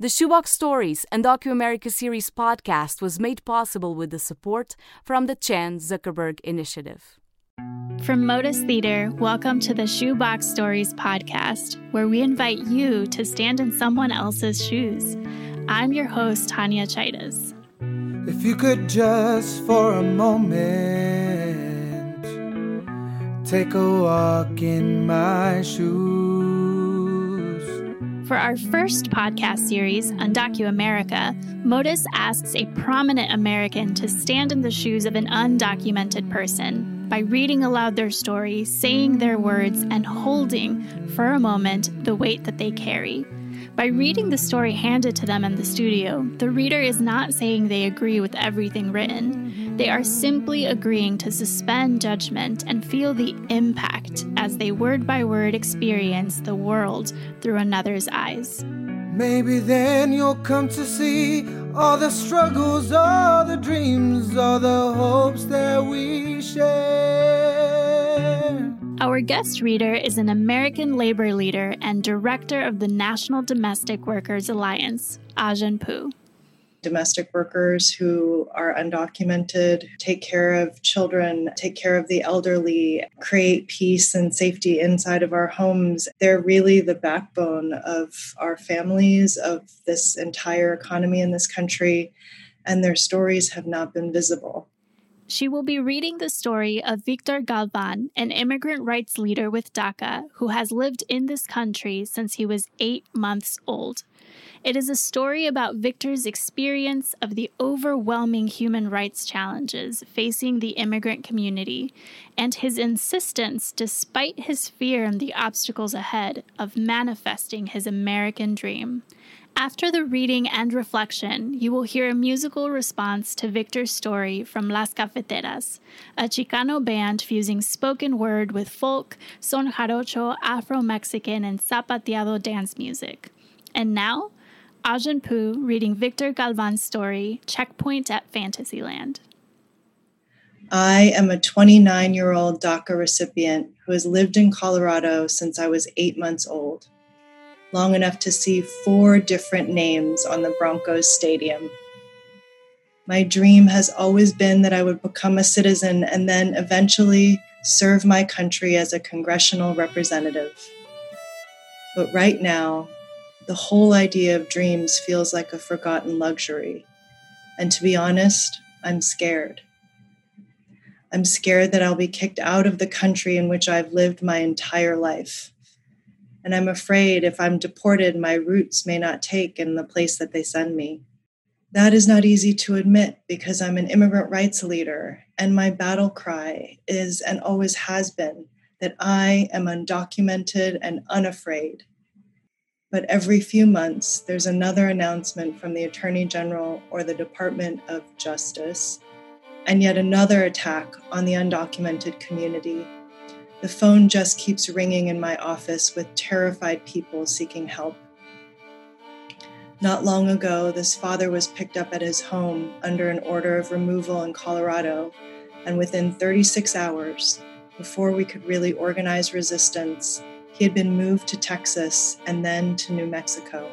The Shoebox Stories and DocuAmerica series podcast was made possible with the support from the Chan Zuckerberg Initiative. From Modus Theater, welcome to the Shoebox Stories podcast, where we invite you to stand in someone else's shoes. I'm your host, Tania Chaires. If you could just for a moment take a walk in my shoes. For our first podcast series, Undocu America, Modus asks a prominent American to stand in the shoes of an undocumented person by reading aloud their story, saying their words, and holding, for a moment, the weight that they carry. By reading the story handed to them in the studio, the reader is not saying they agree with everything written. They are simply agreeing to suspend judgment and feel the impact as they word by word experience the world through another's eyes. Maybe then you'll come to see all the struggles, all the dreams, all the hopes that we share. Our guest reader is an American labor leader and director of the National Domestic Workers Alliance, Ai-jen Poo. Domestic workers who are undocumented take care of children, take care of the elderly, create peace and safety inside of our homes. They're really the backbone of our families, of this entire economy in this country, and their stories have not been visible. She will be reading the story of Victor Galvan, an immigrant rights leader with DACA who has lived in this country since he was eight months old. It is a story about Victor's experience of the overwhelming human rights challenges facing the immigrant community and his insistence, despite his fear and the obstacles ahead, of manifesting his American dream. After the reading and reflection, you will hear a musical response to Victor's story from Las Cafeteras, a Chicano band fusing spoken word with folk, son jarocho, Afro Mexican, and zapateado dance music. And now, Ai-jen Poo reading Victor Galvan's story, Checkpoint at Fantasyland. I am a 29 year old DACA recipient who has lived in Colorado since I was eight months old long enough to see four different names on the Broncos stadium. My dream has always been that I would become a citizen and then eventually serve my country as a congressional representative. But right now, the whole idea of dreams feels like a forgotten luxury. And to be honest, I'm scared. I'm scared that I'll be kicked out of the country in which I've lived my entire life. And I'm afraid if I'm deported, my roots may not take in the place that they send me. That is not easy to admit because I'm an immigrant rights leader, and my battle cry is and always has been that I am undocumented and unafraid. But every few months, there's another announcement from the Attorney General or the Department of Justice, and yet another attack on the undocumented community the phone just keeps ringing in my office with terrified people seeking help. Not long ago, this father was picked up at his home under an order of removal in Colorado, and within 36 hours, before we could really organize resistance, he had been moved to Texas and then to New Mexico.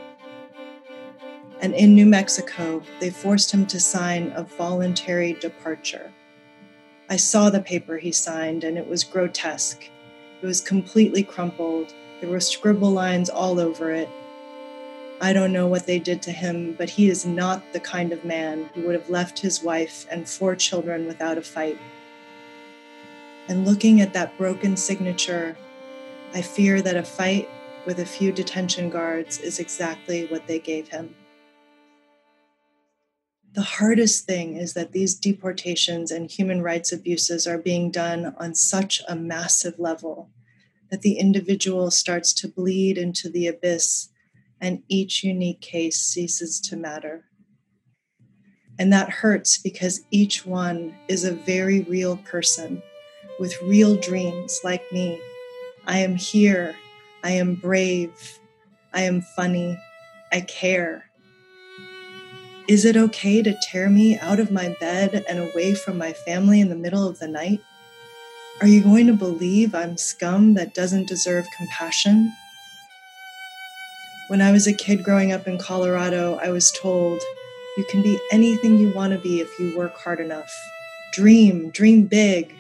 And in New Mexico, they forced him to sign a voluntary departure. I saw the paper he signed, and it was grotesque. It was completely crumpled. There were scribble lines all over it. I don't know what they did to him, but he is not the kind of man who would have left his wife and four children without a fight. And looking at that broken signature, I fear that a fight with a few detention guards is exactly what they gave him the hardest thing is that these deportations and human rights abuses are being done on such a massive level that the individual starts to bleed into the abyss and each unique case ceases to matter. And that hurts because each one is a very real person with real dreams like me. I am here. I am brave. I am funny. I care. Is it okay to tear me out of my bed and away from my family in the middle of the night? Are you going to believe I'm scum that doesn't deserve compassion? When I was a kid growing up in Colorado, I was told you can be anything you want to be if you work hard enough. Dream, dream big.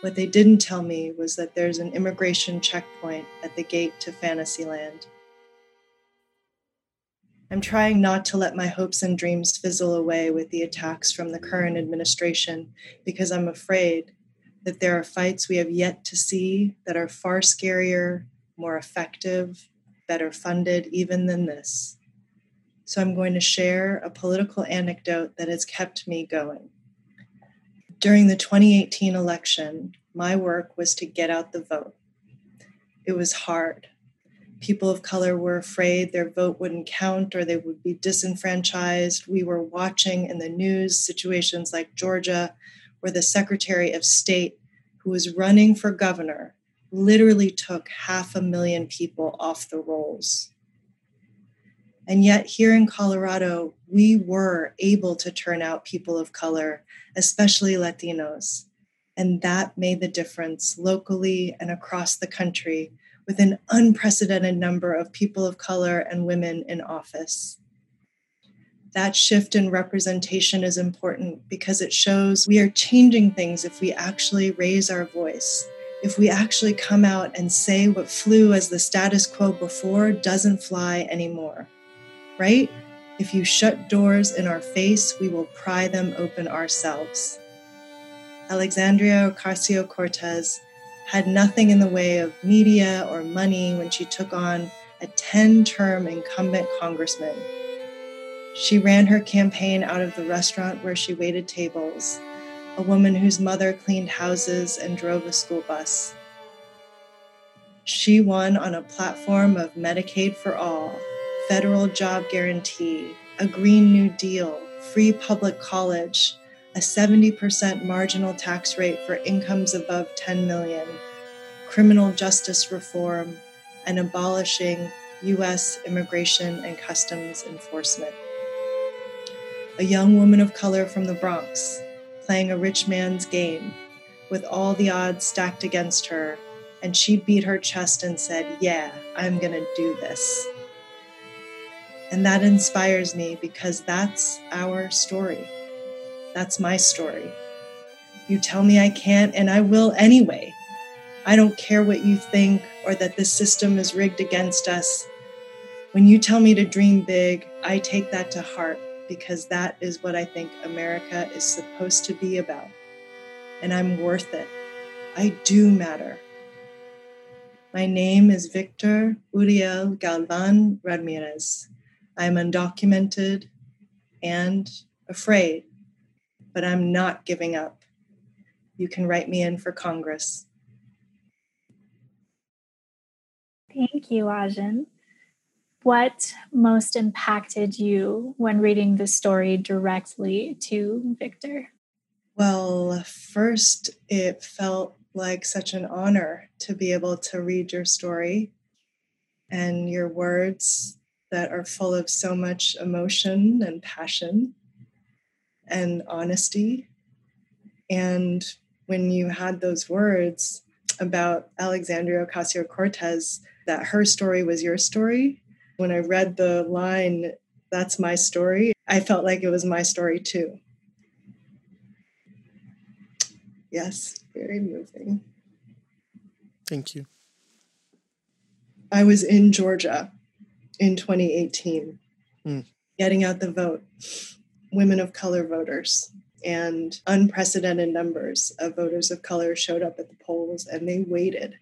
What they didn't tell me was that there's an immigration checkpoint at the gate to Fantasyland. I'm trying not to let my hopes and dreams fizzle away with the attacks from the current administration because I'm afraid that there are fights we have yet to see that are far scarier, more effective, better funded even than this. So I'm going to share a political anecdote that has kept me going. During the 2018 election, my work was to get out the vote. It was hard people of color were afraid their vote wouldn't count or they would be disenfranchised. We were watching in the news situations like Georgia, where the Secretary of State, who was running for governor, literally took half a million people off the rolls. And yet, here in Colorado, we were able to turn out people of color, especially Latinos. And that made the difference locally and across the country with an unprecedented number of people of color and women in office. That shift in representation is important because it shows we are changing things if we actually raise our voice, if we actually come out and say what flew as the status quo before doesn't fly anymore, right? If you shut doors in our face, we will pry them open ourselves. Alexandria Ocasio Cortez had nothing in the way of media or money when she took on a 10 term incumbent congressman. She ran her campaign out of the restaurant where she waited tables, a woman whose mother cleaned houses and drove a school bus. She won on a platform of Medicaid for all, federal job guarantee, a Green New Deal, free public college, a 70% marginal tax rate for incomes above 10 million, criminal justice reform, and abolishing U.S. immigration and customs enforcement. A young woman of color from the Bronx, playing a rich man's game, with all the odds stacked against her, and she beat her chest and said, Yeah, I'm gonna do this. And that inspires me because that's our story. That's my story. You tell me I can't, and I will anyway. I don't care what you think or that this system is rigged against us. When you tell me to dream big, I take that to heart because that is what I think America is supposed to be about. And I'm worth it. I do matter. My name is Victor Uriel Galvan Ramirez. I'm undocumented and afraid but I'm not giving up. You can write me in for Congress. Thank you, Ai-jen. What most impacted you when reading the story directly to Victor? Well, first, it felt like such an honor to be able to read your story and your words that are full of so much emotion and passion and honesty. And when you had those words about Alexandria Ocasio Cortez, that her story was your story, when I read the line, that's my story, I felt like it was my story too. Yes, very moving. Thank you. I was in Georgia in 2018, mm. getting out the vote women of color voters and unprecedented numbers of voters of color showed up at the polls and they waited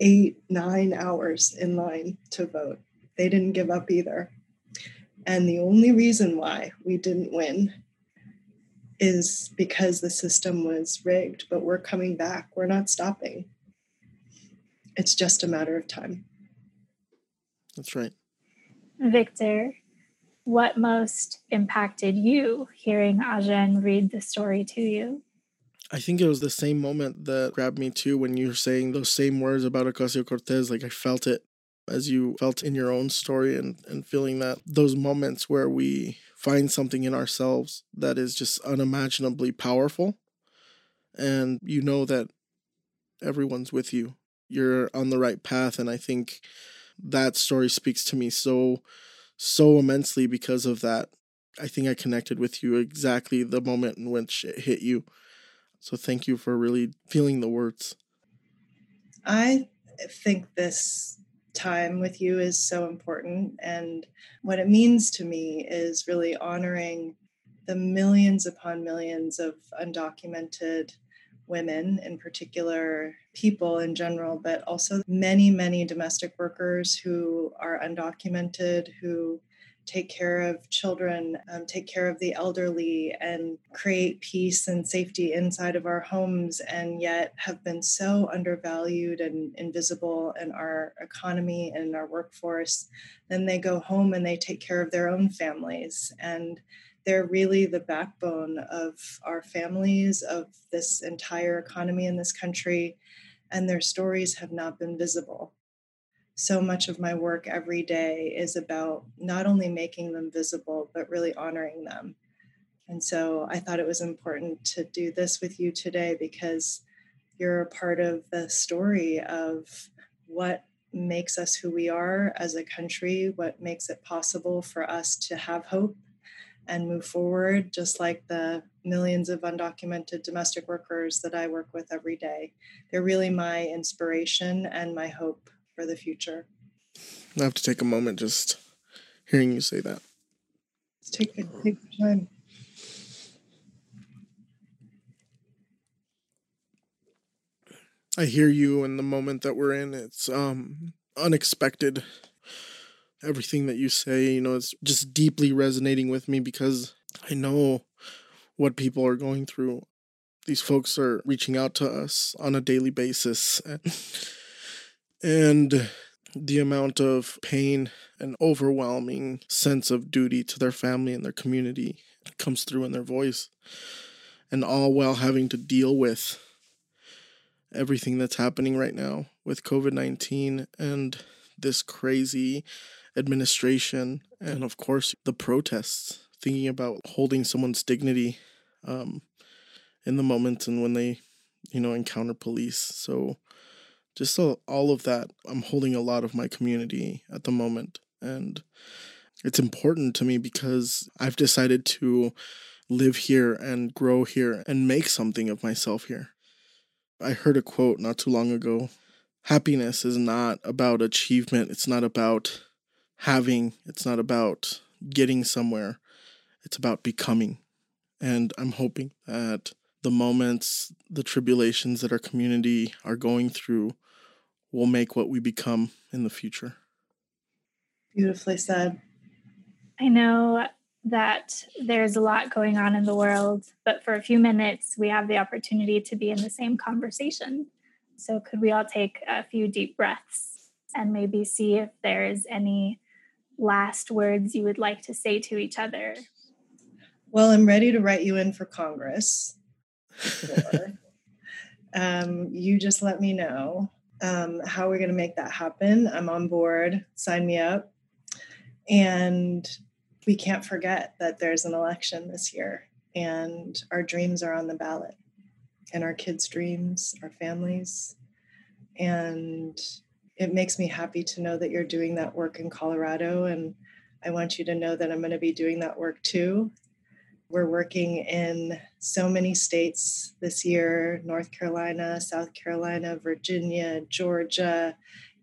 eight, nine hours in line to vote. They didn't give up either. And the only reason why we didn't win is because the system was rigged, but we're coming back. We're not stopping. It's just a matter of time. That's right. Victor, what most impacted you hearing Ai-jen read the story to you? I think it was the same moment that grabbed me too when you were saying those same words about Ocasio Cortez. Like I felt it as you felt in your own story and, and feeling that those moments where we find something in ourselves that is just unimaginably powerful and you know that everyone's with you. You're on the right path. And I think that story speaks to me so so immensely because of that. I think I connected with you exactly the moment in which it hit you. So thank you for really feeling the words. I think this time with you is so important. And what it means to me is really honoring the millions upon millions of undocumented women, in particular, people in general, but also many, many domestic workers who are undocumented, who take care of children, um, take care of the elderly, and create peace and safety inside of our homes, and yet have been so undervalued and invisible in our economy and in our workforce. Then they go home and they take care of their own families. And they're really the backbone of our families, of this entire economy in this country, and their stories have not been visible so much of my work every day is about not only making them visible, but really honoring them. And so I thought it was important to do this with you today because you're a part of the story of what makes us who we are as a country, what makes it possible for us to have hope and move forward, just like the millions of undocumented domestic workers that I work with every day. They're really my inspiration and my hope for the future. I have to take a moment just hearing you say that. take, take your time. I hear you in the moment that we're in. It's um unexpected. Everything that you say, you know, it's just deeply resonating with me because I know what people are going through. These folks are reaching out to us on a daily basis. And the amount of pain and overwhelming sense of duty to their family and their community comes through in their voice. And all while having to deal with everything that's happening right now with COVID 19 and this crazy administration, and of course, the protests, thinking about holding someone's dignity um, in the moment and when they, you know, encounter police. So, just so all of that i'm holding a lot of my community at the moment. And it's important to me because i've decided to live here and grow here and make something of myself here. I heard a quote not too long ago happiness is not about achievement. It's not about having it's not about getting somewhere it's about becoming and i'm hoping that the moments the tribulations that our community are going through will make what we become in the future. Beautifully said. I know that there's a lot going on in the world, but for a few minutes, we have the opportunity to be in the same conversation. So, could we all take a few deep breaths and maybe see if there's any last words you would like to say to each other? Well, I'm ready to write you in for Congress. um, you just let me know um, how we're going to make that happen. I'm on board. Sign me up. And we can't forget that there's an election this year and our dreams are on the ballot and our kids' dreams, our families. And it makes me happy to know that you're doing that work in Colorado. And I want you to know that I'm going to be doing that work too. We're working in so many states this year North Carolina, South Carolina, Virginia, Georgia,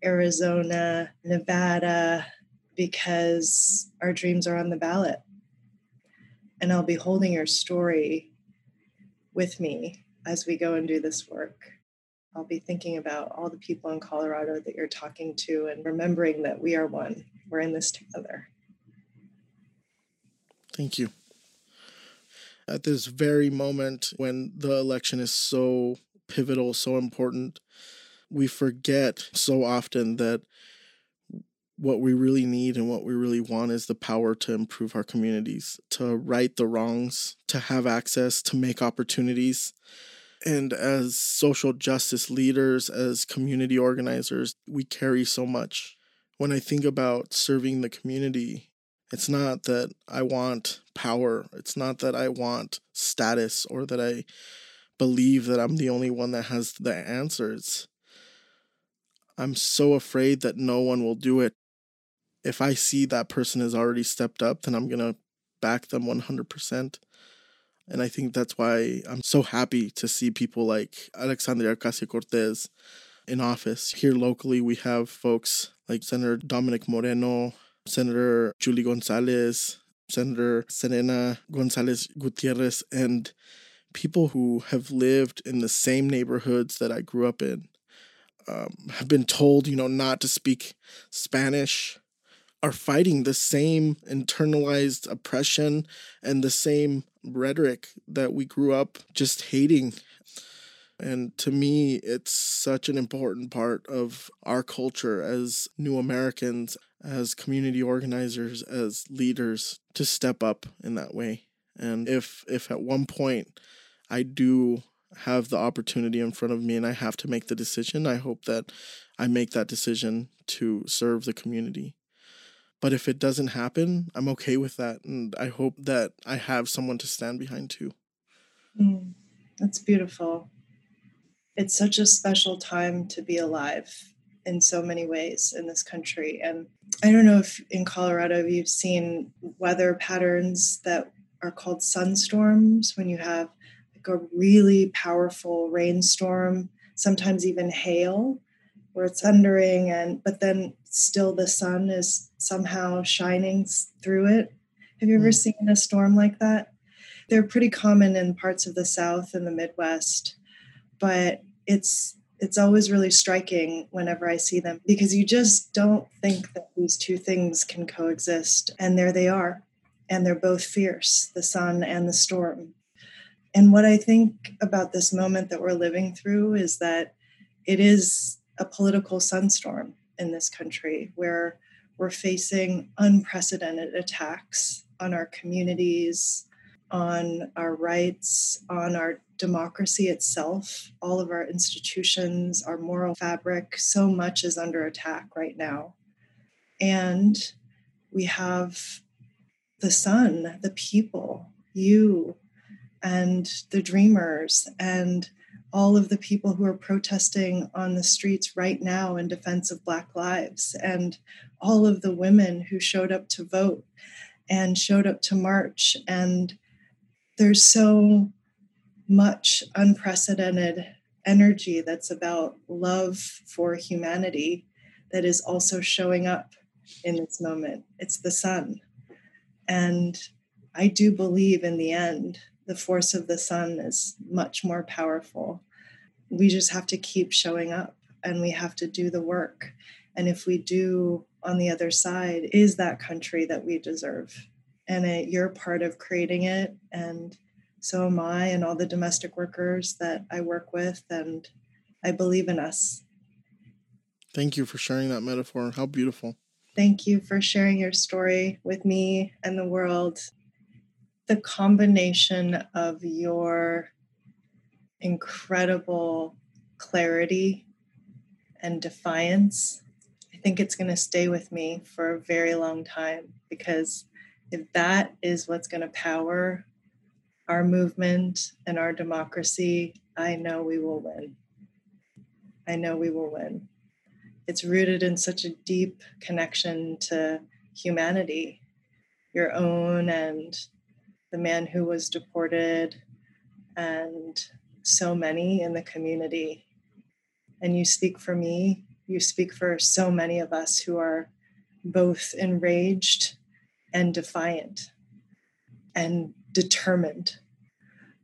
Arizona, Nevada, because our dreams are on the ballot. And I'll be holding your story with me as we go and do this work. I'll be thinking about all the people in Colorado that you're talking to and remembering that we are one. We're in this together. Thank you at this very moment when the election is so pivotal, so important, we forget so often that what we really need and what we really want is the power to improve our communities, to right the wrongs, to have access, to make opportunities. And as social justice leaders, as community organizers, we carry so much. When I think about serving the community, it's not that I want power. It's not that I want status or that I believe that I'm the only one that has the answers. I'm so afraid that no one will do it. If I see that person has already stepped up, then I'm going to back them 100%. And I think that's why I'm so happy to see people like Alexandria Ocasio Cortez in office. Here locally, we have folks like Senator Dominic Moreno, Senator Julie Gonzales, Senator Serena Gonzales Gutierrez, and people who have lived in the same neighborhoods that I grew up in um, have been told, you know, not to speak Spanish, are fighting the same internalized oppression and the same rhetoric that we grew up just hating. And to me, it's such an important part of our culture as new Americans, as community organizers, as leaders to step up in that way. And if if at one point I do have the opportunity in front of me and I have to make the decision, I hope that I make that decision to serve the community. But if it doesn't happen, I'm okay with that. And I hope that I have someone to stand behind too. Mm, that's beautiful. It's such a special time to be alive in so many ways in this country. And I don't know if in Colorado you've seen weather patterns that are called sunstorms when you have like a really powerful rainstorm, sometimes even hail, where it's thundering and but then still the sun is somehow shining through it. Have you ever mm. seen a storm like that? They're pretty common in parts of the South and the Midwest, but it's it's always really striking whenever I see them because you just don't think that these two things can coexist. And there they are. And they're both fierce the sun and the storm. And what I think about this moment that we're living through is that it is a political sunstorm in this country where we're facing unprecedented attacks on our communities, on our rights, on our democracy itself, all of our institutions, our moral fabric. So much is under attack right now. And we have the sun, the people, you, and the dreamers, and all of the people who are protesting on the streets right now in defense of Black lives, and all of the women who showed up to vote and showed up to march. And there's so much unprecedented energy that's about love for humanity that is also showing up in this moment. It's the sun. And I do believe in the end the force of the sun is much more powerful. We just have to keep showing up and we have to do the work. And if we do on the other side, is that country that we deserve. And it, you're part of creating it. And so am I, and all the domestic workers that I work with. And I believe in us. Thank you for sharing that metaphor. How beautiful. Thank you for sharing your story with me and the world the combination of your incredible clarity and defiance, I think it's going to stay with me for a very long time because if that is what's going to power our movement and our democracy, I know we will win. I know we will win. It's rooted in such a deep connection to humanity, your own and the man who was deported, and so many in the community. And you speak for me, you speak for so many of us who are both enraged and defiant and determined.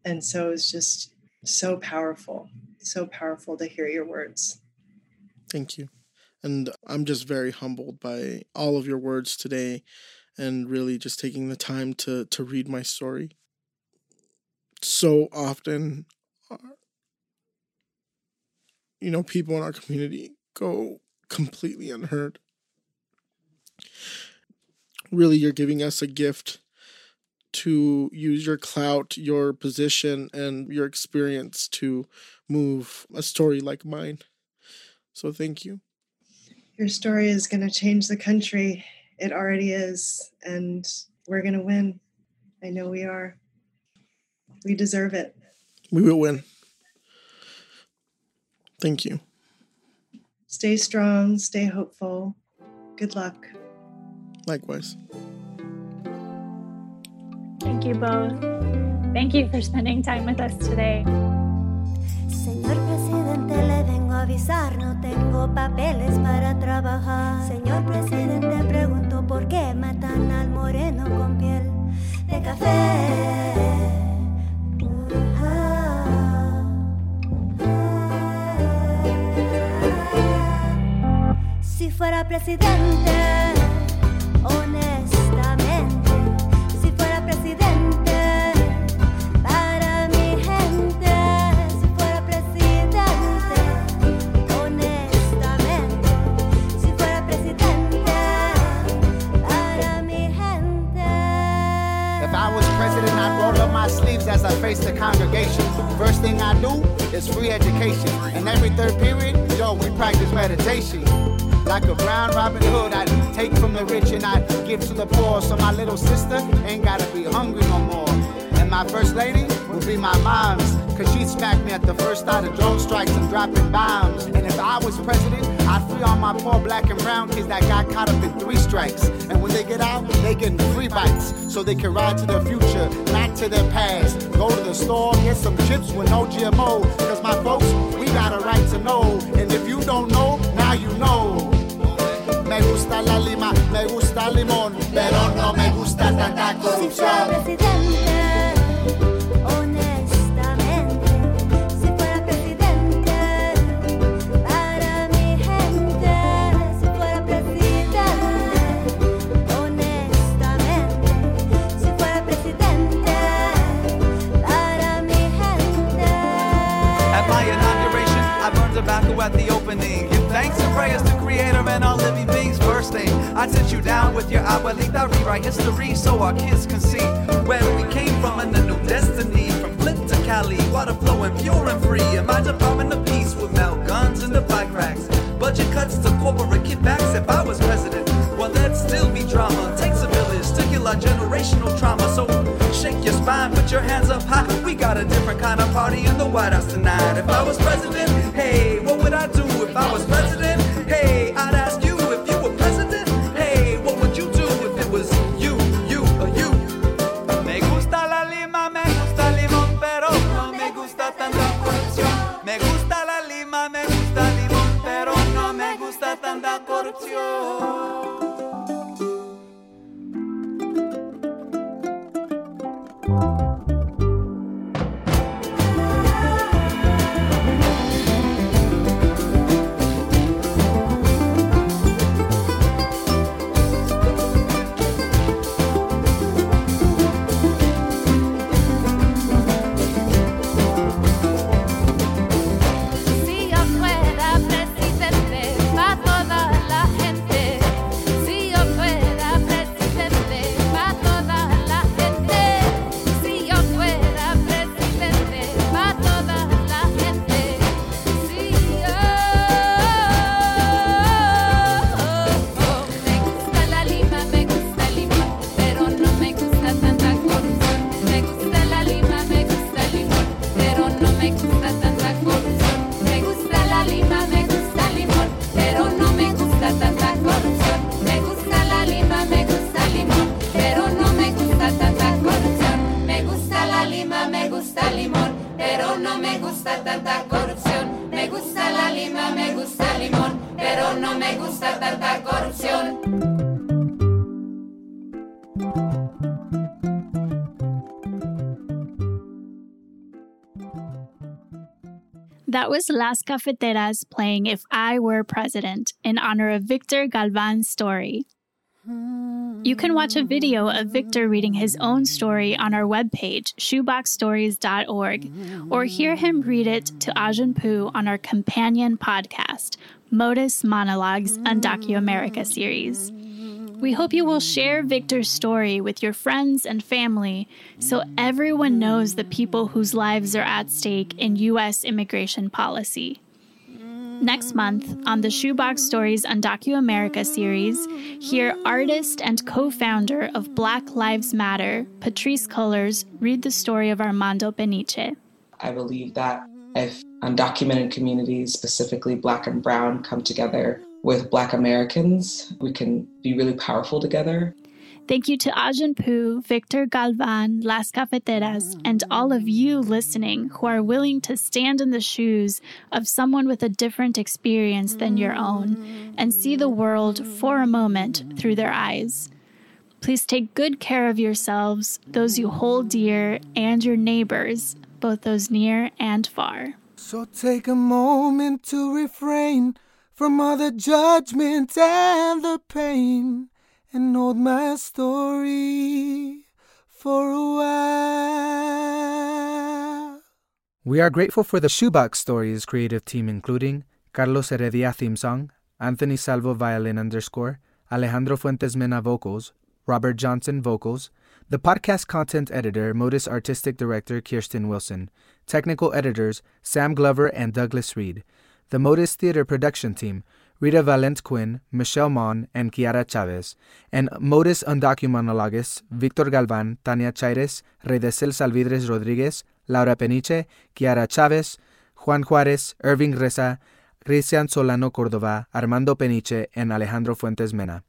And so it's just so powerful, so powerful to hear your words. Thank you. And I'm just very humbled by all of your words today and really just taking the time to to read my story. So often uh, you know, people in our community go completely unheard. Really, you're giving us a gift to use your clout, your position, and your experience to move a story like mine. So, thank you. Your story is going to change the country it already is. And we're going to win. I know we are. We deserve it. We will win. Thank you. Stay strong, stay hopeful. Good luck. Likewise. Thank you both. Thank you for spending time with us today. Señor presidente, le vengo a avisar, no tengo papeles para trabajar. Señor presidente, pregunto por qué matan al moreno con piel de café. Si fuera presidente, At the first thought of drone strikes and dropping bombs. And if I was president, I'd free all my poor black and brown kids that got caught up in three strikes. And when they get out, they get free bites. So they can ride to their future, not to their past. Go to the store, get some chips with no GMO. Cause my folks, we got a right to know. And if you don't know, now you know. Me gusta la lima, me gusta limón, pero no me gusta tanta Si corrupción. presidente, prayers to Creator and all living beings. First thing, I sit you down with your abuelita, rewrite history so our kids can see where we came from and a new destiny. From Flint to Cali, water flowing pure and free. And my Department of Peace would melt guns in the bike racks. Budget cuts to corporate kickbacks. If I was president, well, there'd still be drama. Takes a village to kill our generational trauma. So shake your spine, put your hands up high. We got a different kind of party in the White House tonight. If I was president, me gusta tanta corrupción. Me gusta la lima, me gusta el limón, pero no me gusta tanta corrupción. That was Las Cafeteras playing If I Were President in honor of Victor Galvan's story. You can watch a video of Victor reading his own story on our webpage, shoeboxstories.org, or hear him read it to Ai-jen Poo on our companion podcast, Modus Monologues Undocu America series. We hope you will share Victor's story with your friends and family so everyone knows the people whose lives are at stake in U.S. immigration policy. Next month, on the Shoebox Stories Undocu America series, hear artist and co founder of Black Lives Matter, Patrisse Cullors, read the story of Armando Peniche. I believe that if undocumented communities, specifically Black and Brown, come together with Black Americans, we can be really powerful together. Thank you to Ai-jen Poo, Victor Galvan, Las Cafeteras, and all of you listening who are willing to stand in the shoes of someone with a different experience than your own and see the world for a moment through their eyes. Please take good care of yourselves, those you hold dear, and your neighbors, both those near and far. So take a moment to refrain from all the judgment and the pain and hold my story for a while. We are grateful for the Shoebox Stories creative team, including Carlos Heredia theme song, Anthony Salvo violin underscore, Alejandro Fuentes Mena vocals, Robert Johnson vocals, the podcast content editor, Modus artistic director Kirsten Wilson, technical editors Sam Glover and Douglas Reed, the Modus theater production team, Rita Valent Quinn, Michelle Mon, and Kiara Chavez, and Modus undocumentologists Victor Galvan, Tania Chaires, Redesel Salvidres Rodriguez, Laura Peniche, Kiara Chavez, Juan Juarez, Irving Reza, Cristian Solano Cordova, Armando Peniche, and Alejandro Fuentes Mena.